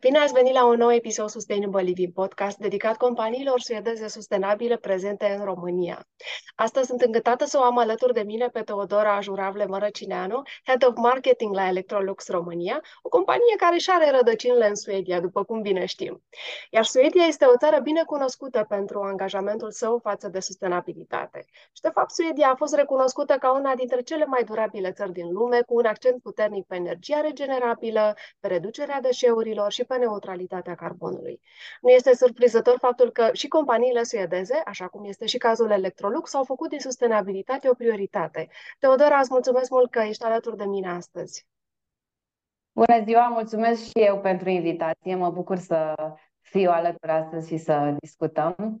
Bine ați venit la un nou episod Sustainable Living Podcast dedicat companiilor suedeze sustenabile prezente în România. Astăzi sunt încântată să o am alături de mine pe Teodora Juravle Mărăcineanu, Head of Marketing la Electrolux România, o companie care și are rădăcinile în Suedia, după cum bine știm. Iar Suedia este o țară bine cunoscută pentru angajamentul său față de sustenabilitate. Și, de fapt, Suedia a fost recunoscută ca una dintre cele mai durabile țări din lume, cu un accent puternic pe energia regenerabilă, pe reducerea deșeurilor și pe neutralitatea carbonului. Nu este surprizător faptul că și companiile suedeze, așa cum este și cazul Electrolux, au făcut din sustenabilitate o prioritate. Teodora, îți mulțumesc mult că ești alături de mine astăzi. Bună ziua, mulțumesc și eu pentru invitație. Mă bucur să fiu alături astăzi și să discutăm.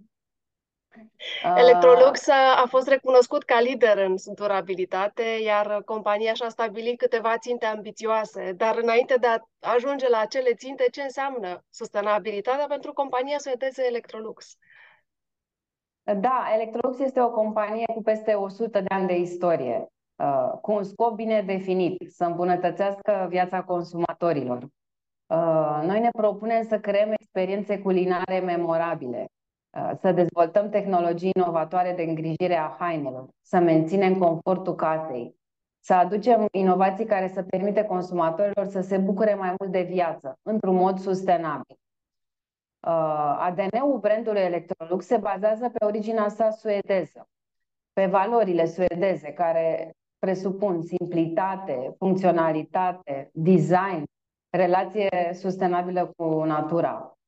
Electrolux a fost recunoscut ca lider în durabilitate, iar compania și-a stabilit câteva ținte ambițioase. Dar înainte de a ajunge la acele ținte, ce înseamnă sustenabilitatea pentru compania suedeză Electrolux? Da, Electrolux este o companie cu peste 100 de ani de istorie, uh, cu un scop bine definit, să îmbunătățească viața consumatorilor. Uh, noi ne propunem să creăm experiențe culinare memorabile, Uh, să dezvoltăm tehnologii inovatoare de îngrijire a hainelor, să menținem confortul casei, să aducem inovații care să permite consumatorilor să se bucure mai mult de viață, într-un mod sustenabil. Uh, ADN-ul brandului Electrolux se bazează pe originea sa suedeză, pe valorile suedeze care presupun simplitate, funcționalitate, design, relație sustenabilă cu natura.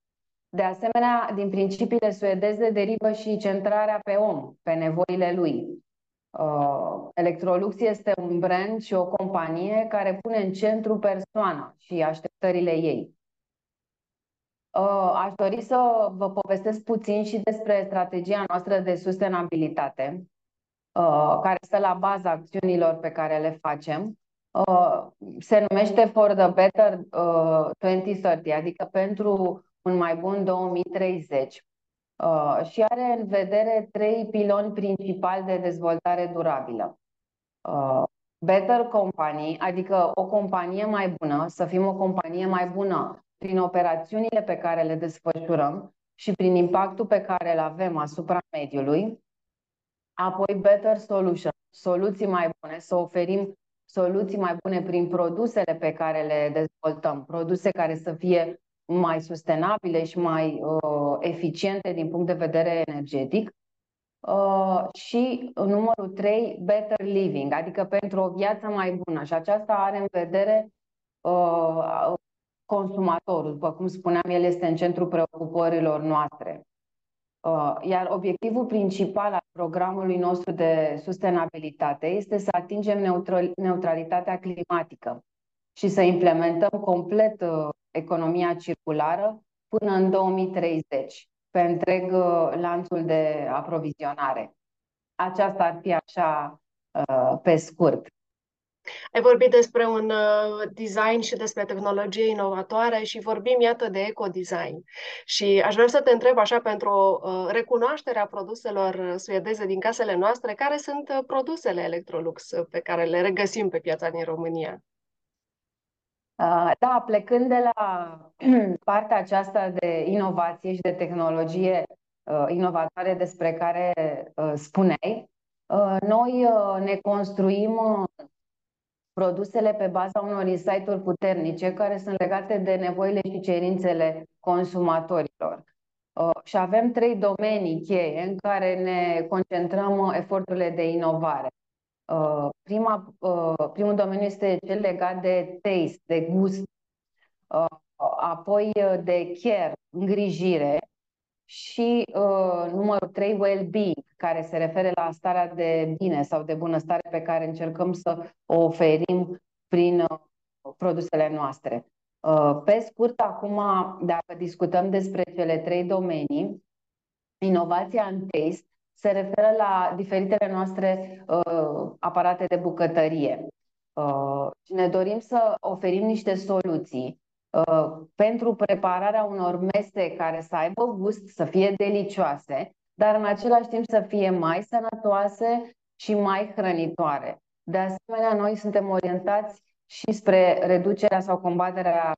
De asemenea, din principiile suedeze derivă și centrarea pe om, pe nevoile lui. Uh, Electrolux este un brand și o companie care pune în centru persoana și așteptările ei. Uh, aș dori să vă povestesc puțin și despre strategia noastră de sustenabilitate, uh, care stă la baza acțiunilor pe care le facem. Uh, se numește For the Better uh, 2030, adică pentru un mai bun 2030 uh, și are în vedere trei piloni principali de dezvoltare durabilă. Uh, better company, adică o companie mai bună, să fim o companie mai bună prin operațiunile pe care le desfășurăm și prin impactul pe care îl avem asupra mediului. Apoi better solution, soluții mai bune, să oferim soluții mai bune prin produsele pe care le dezvoltăm, produse care să fie mai sustenabile și mai uh, eficiente din punct de vedere energetic. Uh, și numărul 3, better living, adică pentru o viață mai bună. Și aceasta are în vedere uh, consumatorul. După cum spuneam, el este în centrul preocupărilor noastre. Uh, iar obiectivul principal al programului nostru de sustenabilitate este să atingem neutralitatea climatică și să implementăm complet uh, economia circulară până în 2030 pe întreg uh, lanțul de aprovizionare. Aceasta ar fi așa uh, pe scurt. Ai vorbit despre un uh, design și despre tehnologie inovatoare și vorbim, iată, de ecodesign. Și aș vrea să te întreb așa pentru recunoașterea produselor suedeze din casele noastre, care sunt produsele Electrolux pe care le regăsim pe piața din România? Uh, da, plecând de la partea aceasta de inovație și de tehnologie uh, inovatoare despre care uh, spuneai, noi ne construim produsele pe baza unor insight-uri puternice care sunt legate de nevoile și cerințele consumatorilor. Și avem trei domenii cheie în care ne concentrăm eforturile de inovare. Uh, prima, uh, primul domeniu este cel legat de taste, de gust, uh, apoi de care, îngrijire și numărul 3, well-being, care se referă la starea de bine sau de bunăstare pe care încercăm să o oferim prin produsele noastre. Pe scurt, acum, dacă discutăm despre cele trei domenii, inovația în taste se referă la diferitele noastre uh, aparate de bucătărie. Uh, ne dorim să oferim niște soluții uh, pentru prepararea unor mese care să aibă gust, să fie delicioase, dar în același timp să fie mai sănătoase și mai hrănitoare. De asemenea, noi suntem orientați și spre reducerea sau combaterea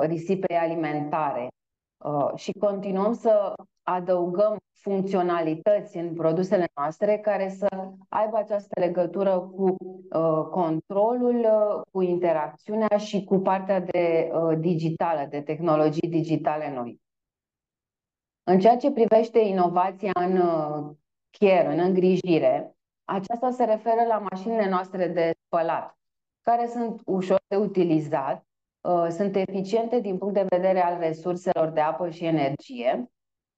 risipei alimentare. Și continuăm să adăugăm funcționalități în produsele noastre care să aibă această legătură cu uh, controlul, uh, cu interacțiunea și cu partea de uh, digitală, de tehnologii digitale noi. În ceea ce privește inovația în uh, care, în îngrijire, aceasta se referă la mașinile noastre de spălat, care sunt ușor de utilizat, uh, sunt eficiente din punct de vedere al resurselor de apă și energie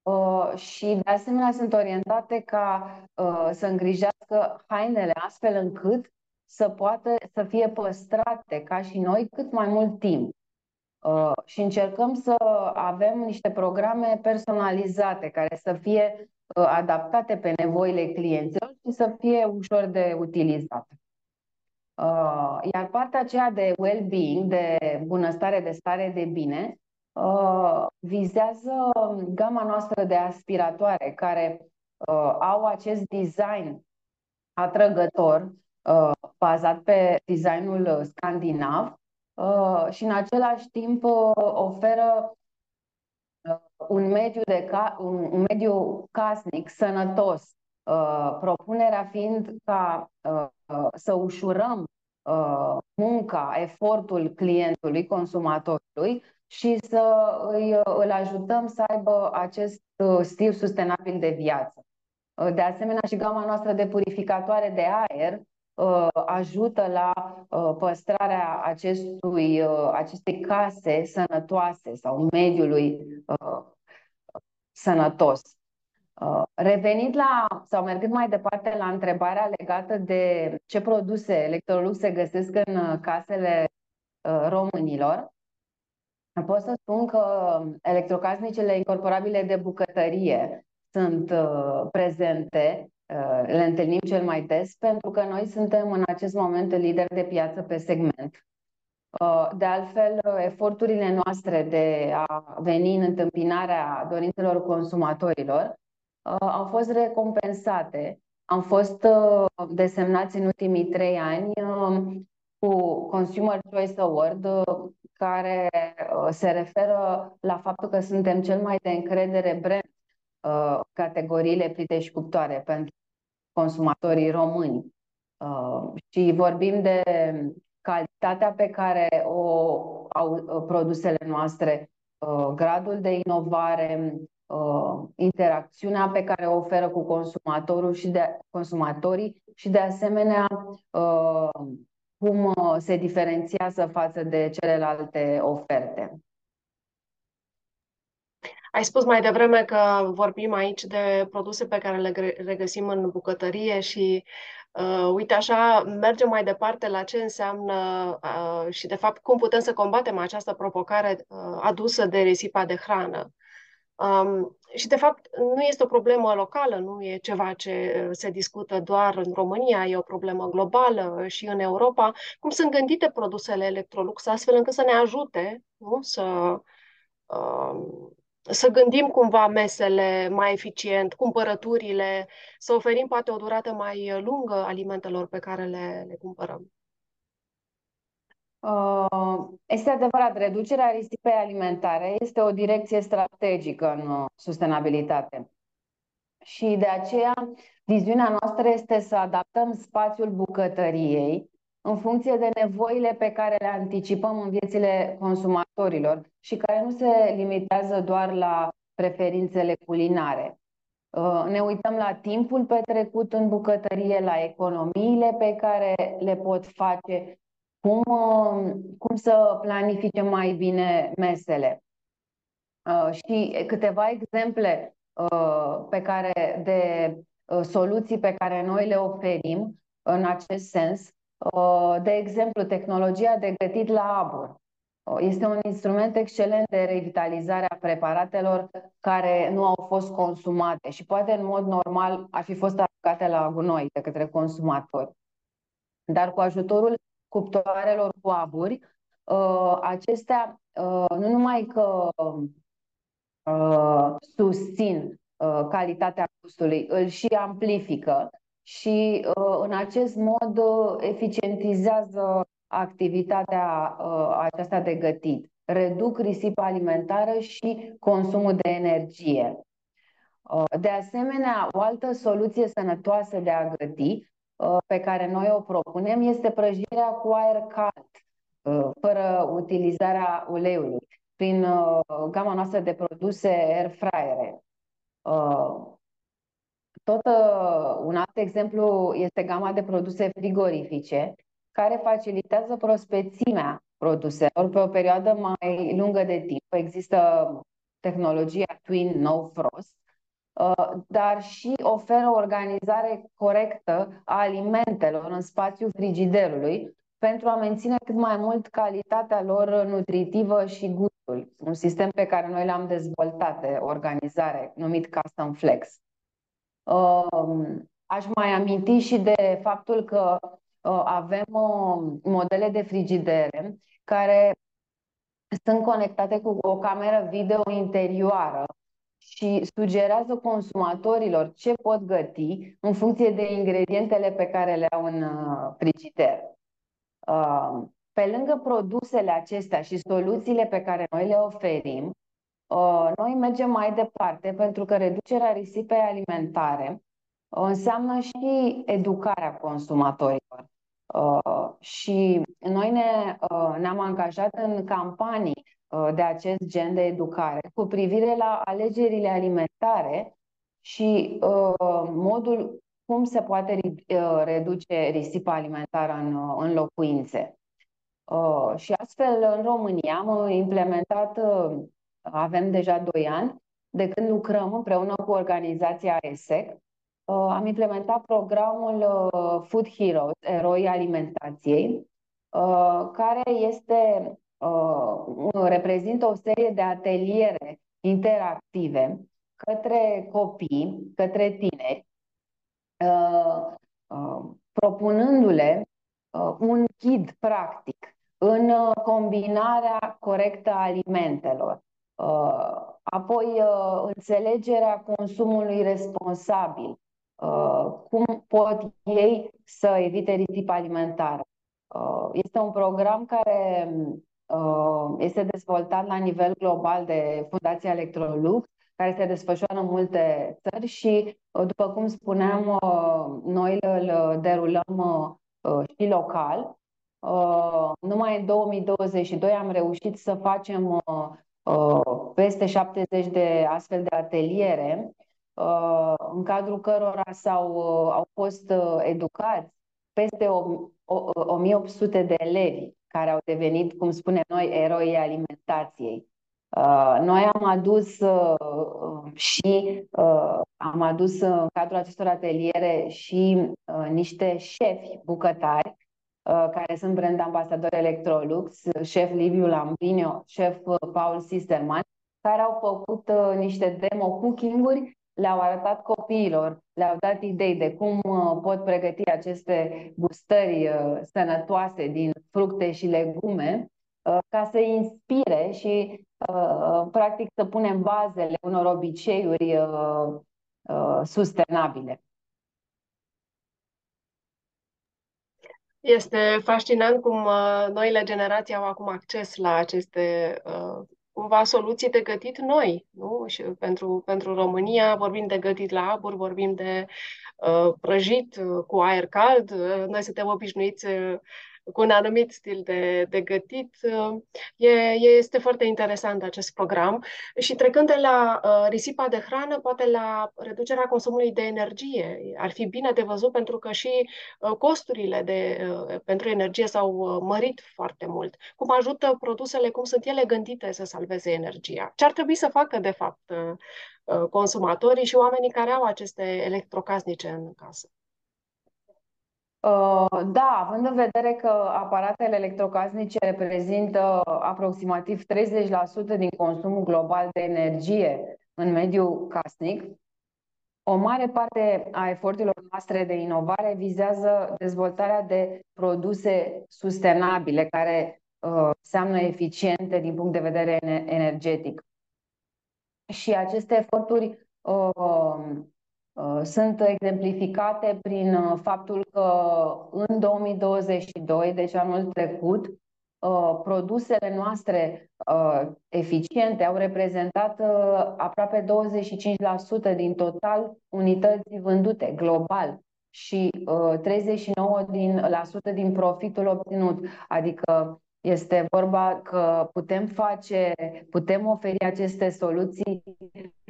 Uh, și de asemenea sunt orientate ca uh, să îngrijească hainele astfel încât să poată să fie păstrate ca și noi cât mai mult timp. Uh, și încercăm să avem niște programe personalizate care să fie adaptate pe nevoile clienților și să fie ușor de utilizat. Iar partea aceea de well-being, de bunăstare, de stare de bine, uh, vizează gama noastră de aspiratoare care uh, au acest design atrăgător uh, bazat pe designul scandinav uh, și în același timp uh, oferă uh, un mediu, de ca, un, un mediu casnic, sănătos, uh, propunerea fiind ca uh, să ușurăm uh, munca, efortul clientului, consumatorului, și să îi, îl ajutăm să aibă acest uh, stil sustenabil de viață. Uh, de asemenea, și gama noastră de purificatoare de aer uh, ajută la păstrarea acestui, acestei case sănătoase sau mediului sănătos. Revenind la, sau mergând mai departe la întrebarea legată de ce produse Electrolux se găsesc în casele românilor, Pot să spun că electrocasnicele incorporabile de bucătărie sunt uh, prezente, uh, le întâlnim cel mai des, pentru că noi suntem în acest moment lideri de piață pe segment. Uh, de altfel, eforturile noastre de a veni în întâmpinarea dorințelor consumatorilor uh, au fost recompensate. Am fost uh, desemnați în ultimii trei ani uh, cu Consumer Choice Award, care uh, se referă la faptul că suntem cel mai de încredere brand uh, categoriile plite și cuptoare pentru consumatorii români. Uh, și vorbim de calitatea pe care o au produsele noastre, gradul de inovare, interacțiunea pe care o oferă cu consumatorul și de consumatorii și de asemenea cum uh, se diferențiază față de celelalte oferte. Ai spus mai devreme că vorbim aici de produse pe care le regăsim în bucătărie și uh, uite așa mergem mai departe la ce înseamnă uh, și de fapt cum putem să combatem această provocare uh, adusă de risipa de hrană. Um, și, de fapt, nu este o problemă locală, nu e ceva ce se discută doar în România, e o problemă globală și în Europa. Cum sunt gândite produsele Electrolux astfel încât să ne ajute nu? Să, um, să gândim cumva mesele mai eficient, cumpărăturile, să oferim poate o durată mai lungă alimentelor pe care le, le cumpărăm. Uh, este adevărat, reducerea risipei alimentare este o direcție strategică în uh, sustenabilitate. Și de aceea, viziunea noastră este să adaptăm spațiul bucătăriei în funcție de nevoile pe care le anticipăm în viețile consumatorilor și care nu se limitează doar la preferințele culinare. Uh, ne uităm la timpul petrecut în bucătărie, la economiile pe care le pot face cum, uh, cum să planifice mai bine mesele. Uh, și câteva exemple uh, pe care, de soluții pe care noi le oferim în acest sens. De exemplu, tehnologia de gătit la abur. Este un instrument excelent de revitalizare a preparatelor care nu au fost consumate și poate în mod normal ar fi fost aruncate la gunoi de către consumatori. Dar cu ajutorul cuptoarelor cu aburi, uh, acestea uh, nu numai că uh, susțin calitatea gustului, îl și amplifică și în acest mod eficientizează activitatea uh, aceasta de gătit. Reduc risipa alimentară și consumul de energie. Uh, de asemenea, o altă soluție sănătoasă de a găti uh, pe care noi o propunem este prăjirea cu aer cald, uh, fără utilizarea uleiului, prin gama noastră de produse air fryere. Tot un alt exemplu este gama de produse frigorifice, care facilitează prospețimea produselor pe o perioadă mai lungă de timp. Există tehnologia Twin No Frost, Uh, dar și oferă o organizare corectă a alimentelor în spațiul frigiderului pentru a menține cât mai mult calitatea lor nutritivă și gustul. Un sistem pe care noi l-am dezvoltat de organizare, numit Custom Flex. Uh, aș mai aminti și de faptul că uh, avem modele de frigidere care sunt conectate cu o cameră video interioară și sugerează consumatorilor ce pot găti în funcție de ingredientele pe care le au în uh, frigider. Uh, pe lângă produsele acestea și soluțiile pe care noi le oferim, uh, noi mergem mai departe pentru că reducerea risipei alimentare înseamnă și educarea consumatorilor. Și noi ne, ne-am angajat în campanii Uh, de acest gen de educare cu privire la alegerile alimentare și uh, modul cum se poate uh, reduce risipa alimentară în, uh, în locuințe. Uh, și astfel, în România am implementat, uh, avem deja 2 ani, de când lucrăm împreună cu organizația ESEC, uh, am implementat programul uh, Food Heroes, Eroi Alimentației, uh, care este uh, reprezintă o serie de ateliere interactive către copii, către tineri, uh, uh, propunându-le uh, un ghid practic în uh, combinarea corectă a alimentelor, uh, apoi uh, înțelegerea consumului responsabil, uh, cum pot ei să evite risipa alimentară. Uh, este un program care Uh, este dezvoltat la nivel global de Fundația Electrolux, care se desfășoară în multe țări și, uh, după cum spuneam, uh, noi îl derulăm și local. Numai în 2022 am reușit să facem peste 70 de astfel de ateliere, în cadrul cărora s-au, au fost educați peste 1800 de elevi care au devenit, cum spunem noi, eroi alimentației. Uh, noi am adus uh, și uh, am adus în cadrul acestor ateliere și niște șefi bucătari care sunt brand ambasador Electrolux, șef Liviu Lambinio, șef Paul Sisterman, care au făcut niște demo cooking-uri le-au arătat copiilor, le-au dat idei de cum uh, pot pregăti aceste gustări uh, sănătoase din fructe și legume, uh, ca să inspire și, practic, să punem bazele unor obiceiuri sustenabile. Este fascinant cum noile generații au acum acces la aceste cumva soluții de gătit noi, nu? Și pentru, pentru România vorbim de gătit la abur, vorbim de uh, prăjit uh, cu aer cald. Uh, noi suntem obișnuiți uh, cu un anumit stil de, de gătit. E, este foarte interesant acest program. Și trecând de la uh, risipa de hrană, poate la reducerea consumului de energie. Ar fi bine de văzut pentru că și uh, costurile de, uh, pentru energie s-au uh, mărit foarte mult. Cum ajută produsele, cum sunt ele gândite să salveze energia. Ce ar trebui să facă, de fapt, uh, uh consumatorii și oamenii care au aceste electrocasnice în casă? Uh, da, având în vedere că aparatele electrocasnice reprezintă aproximativ 30% din consumul global de energie în mediul casnic, o mare parte a eforturilor noastre de inovare vizează dezvoltarea de produse sustenabile care uh, înseamnă eficiente din punct de vedere energetic. Și aceste eforturi uh, Uh, sunt exemplificate prin uh, faptul că în 2022, deci anul trecut, uh, produsele noastre eficiente au reprezentat aproape 25% din total unități vândute global și 39% din, la sută din profitul obținut. Adică este vorba că putem face, putem oferi aceste soluții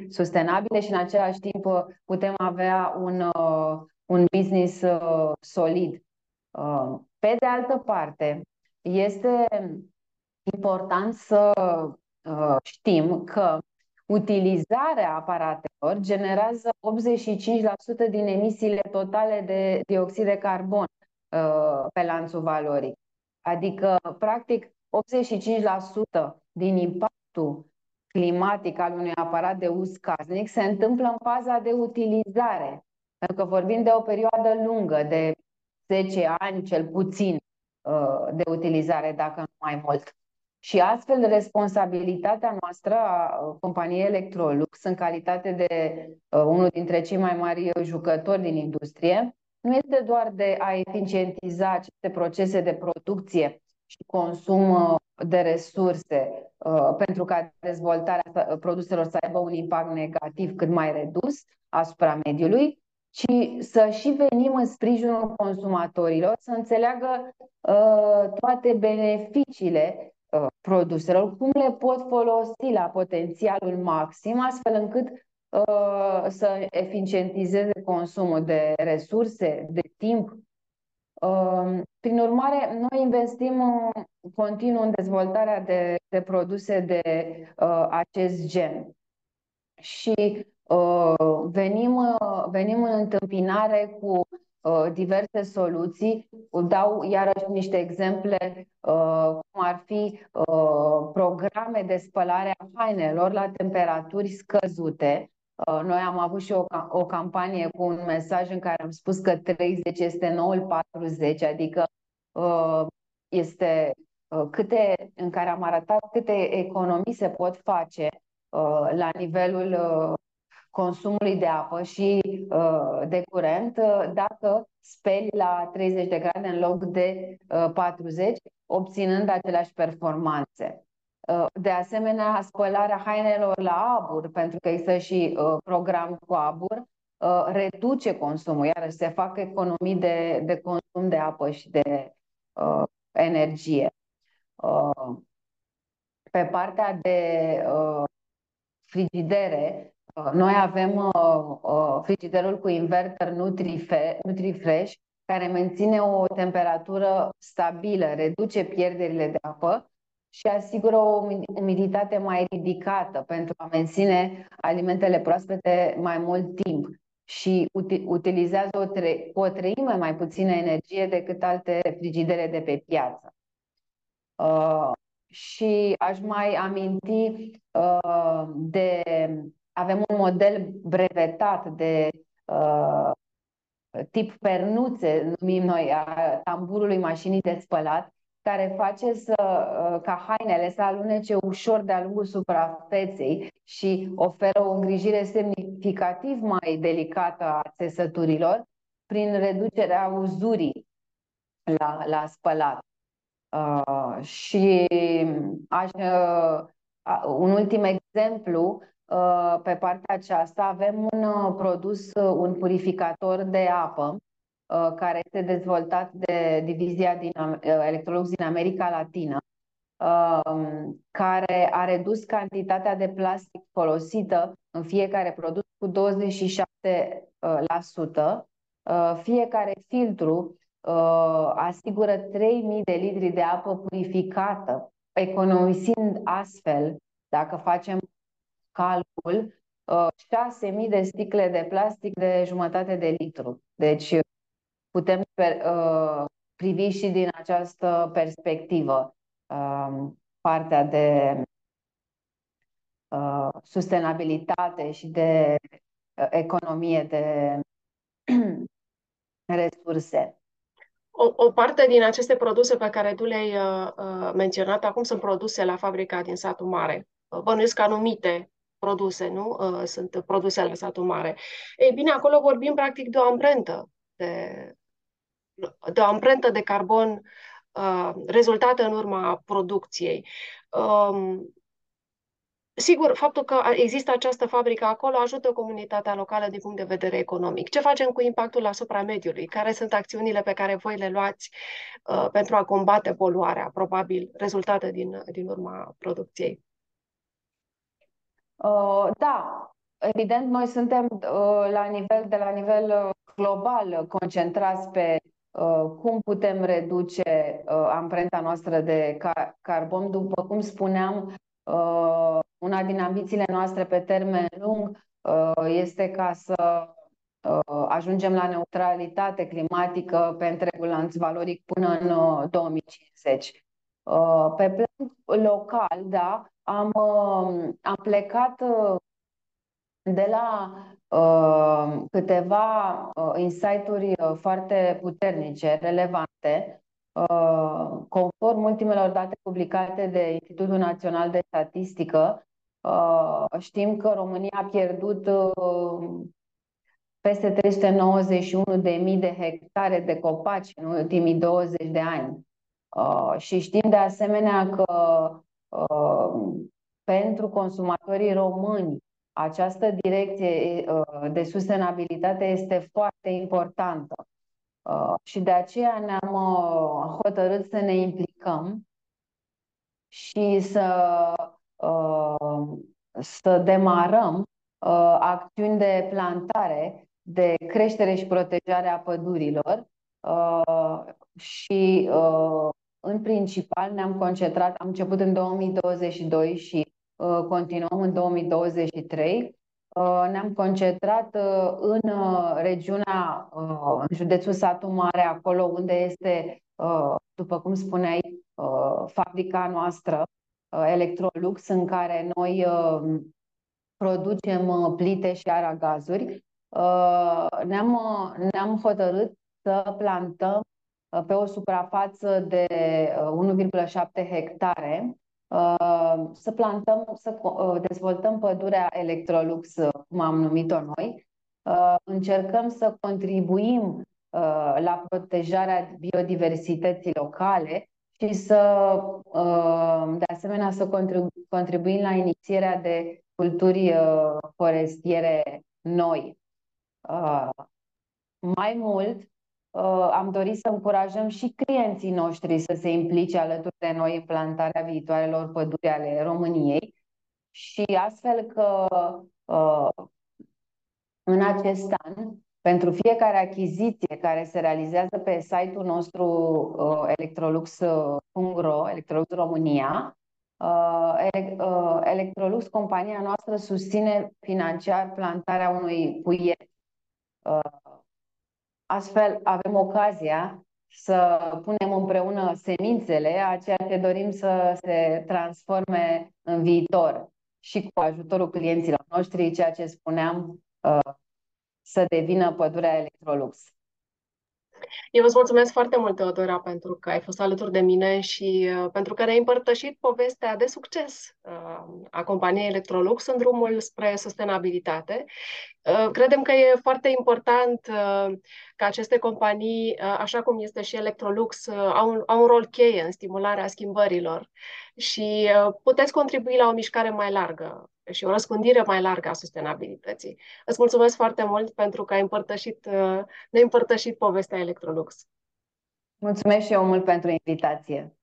sustenabile și în același timp putem avea un, uh, un business uh, solid. Uh, pe de altă parte, este important să știm că utilizarea aparatelor generează 85% din emisiile totale de dioxid de carbon pe lanțul valoric. Adică, practic, 85% din impactul climatic al unui aparat de uz casnic se întâmplă în faza de utilizare. Pentru că vorbim de o perioadă lungă, de 10 ani cel puțin uh, de utilizare, dacă nu mai mult. Și astfel, responsabilitatea noastră a uh, companiei Electrolux, în calitate de uh, unul dintre cei mai mari jucători din industrie, nu este doar de a eficientiza aceste procese de producție și consum uh, de resurse uh, pentru ca dezvoltarea uh, produselor să aibă un impact negativ cât mai redus asupra mediului, ci să și venim în sprijinul consumatorilor, să înțeleagă toate beneficiile produselor, cum le pot folosi la potențialul maxim, astfel încât Uh, să eficientizeze consumul de resurse, de timp. Uh, prin urmare, noi investim continuu în dezvoltarea de, de produse de uh, acest gen. Și venim, venim în întâmpinare cu diverse soluții. Dau iarăși niște exemple, cum ar fi programe de spălare a hainelor la temperaturi scăzute, Uh, noi am avut și o, o campanie cu un mesaj în care am spus că 30 este noul 40, adică uh, este uh, câte, în care am arătat câte economii se pot face la nivelul consumului de apă și de curent dacă speli la 30 de grade în loc de 40, obținând aceleași performanțe. Uh, de asemenea, spălarea hainelor la abur, pentru că există și uh, program cu abur, uh, reduce consumul, iar se fac economii de, de consum de apă și de uh, energie. Uh, pe partea de uh, frigidere, uh, noi avem uh, uh, frigiderul cu inverter NutriFresh, care menține o temperatură stabilă, reduce pierderile de apă și asigură o umiditate mai ridicată pentru a menține alimentele proaspete mai mult timp și utilizează o, tre- o treime mai puțină energie decât alte frigidere de pe piață. Uh, și aș mai aminti uh, de avem un model brevetat de uh, tip pernuțe, numim noi, a tamburului mașinii de spălat, care face să, uh, ca hainele să alunece ușor de-a lungul suprafeței și oferă o îngrijire semnificativ mai delicată a țesăturilor prin reducerea uzurii la, la spălat. Uh, și aș, uh, un ultim exemplu, uh, pe partea aceasta avem un uh, produs, uh, un purificator de apă Uh, care este dezvoltat de divizia din uh, Electrolux din America Latină, um, care a redus cantitatea de plastic folosită în fiecare produs cu 27%. Uh, fiecare filtru asigură 3000 de litri de apă purificată, economisind astfel, dacă facem calcul, 6.000 de sticle de plastic de jumătate de litru. Deci putem uh, privi și din această perspectivă uh, partea de uh, sustenabilitate și de uh, economie de resurse. O, o parte din aceste produse pe care tu le-ai uh, uh menționat acum sunt produse la fabrica din satul mare. Bănuiesc anumite produse, nu? Sunt produse la satul mare. Ei bine, acolo vorbim practic de o amprentă de, de o amprentă de carbon uh, rezultată în urma producției. Um, Sigur, faptul că există această fabrică acolo ajută comunitatea locală din punct de vedere economic. Ce facem cu impactul asupra mediului? Care sunt acțiunile pe care voi le luați uh, pentru a combate poluarea, probabil rezultate din, din urma producției? Uh, da, evident, noi suntem uh, la nivel, de la nivel uh, global concentrați pe uh, cum putem reduce uh, amprenta noastră de car- carbon. După cum spuneam, uh, una din ambițiile noastre pe termen lung uh, este ca să uh, ajungem la neutralitate climatică pe întregul lanț valoric până în 2050. Uh, pe plan local, da, am, am plecat de la uh, câteva uh, insight-uri foarte puternice, relevante, uh, conform ultimelor date publicate de Institutul Național de Statistică, Uh, știm că România a pierdut uh, peste 391.000 de de hectare de copaci în ultimii 20 de ani. Uh, și știm de asemenea că pentru consumatorii români această direcție de sustenabilitate este foarte importantă. Și de aceea ne-am hotărât să ne implicăm și să Uh, să demarăm uh, acțiuni de plantare, de creștere și protejare a pădurilor uh, și în principal ne-am concentrat, am început în 2022 și continuăm în 2023. Ne-am concentrat în regiunea, în județul Satu Mare, acolo unde este, după cum spuneai, fabrica noastră Uh, Electrolux, în care noi uh, producem uh, plite și aragazuri, ne-am, ne-am hotărât să plantăm pe o suprafață de 1,7 hectare, să plantăm, să dezvoltăm pădurea Electrolux, cum am numit-o noi. Încercăm să contribuim la protejarea biodiversității locale și să, uh, de asemenea, să contribuim la inițierea de culturi uh, forestiere noi. Uh, mai mult, am dorit să încurajăm și clienții noștri să se implice alături de noi în plantarea viitoarelor păduri ale României și astfel că în acest an pentru fiecare achiziție care se realizează pe site-ul nostru uh, electrolux.ro, Electrolux România, uh, uh, Electrolux, compania noastră, susține financiar plantarea unui puiet. Uh, astfel, avem ocazia să punem împreună semințele a ceea ce dorim să se transforme în viitor și cu ajutorul clienților noștri, ceea ce spuneam, uh, să devină pădurea Electrolux. Eu vă mulțumesc foarte mult, Teodora, pentru că ai fost alături de mine și uh, pentru că ne-ai împărtășit povestea de succes uh, a companiei Electrolux în drumul spre sustenabilitate. Uh, credem că e foarte important uh, că aceste companii, uh, așa cum este și Electrolux, uh, au un, au un rol cheie în stimularea schimbărilor și uh, puteți contribui la o mișcare mai largă și o răspândire mai largă a sustenabilității. Îți mulțumesc foarte mult pentru că ai împărtășit, uh, ne-ai împărtășit povestea Electrolux. Mulțumesc și eu mult pentru invitație.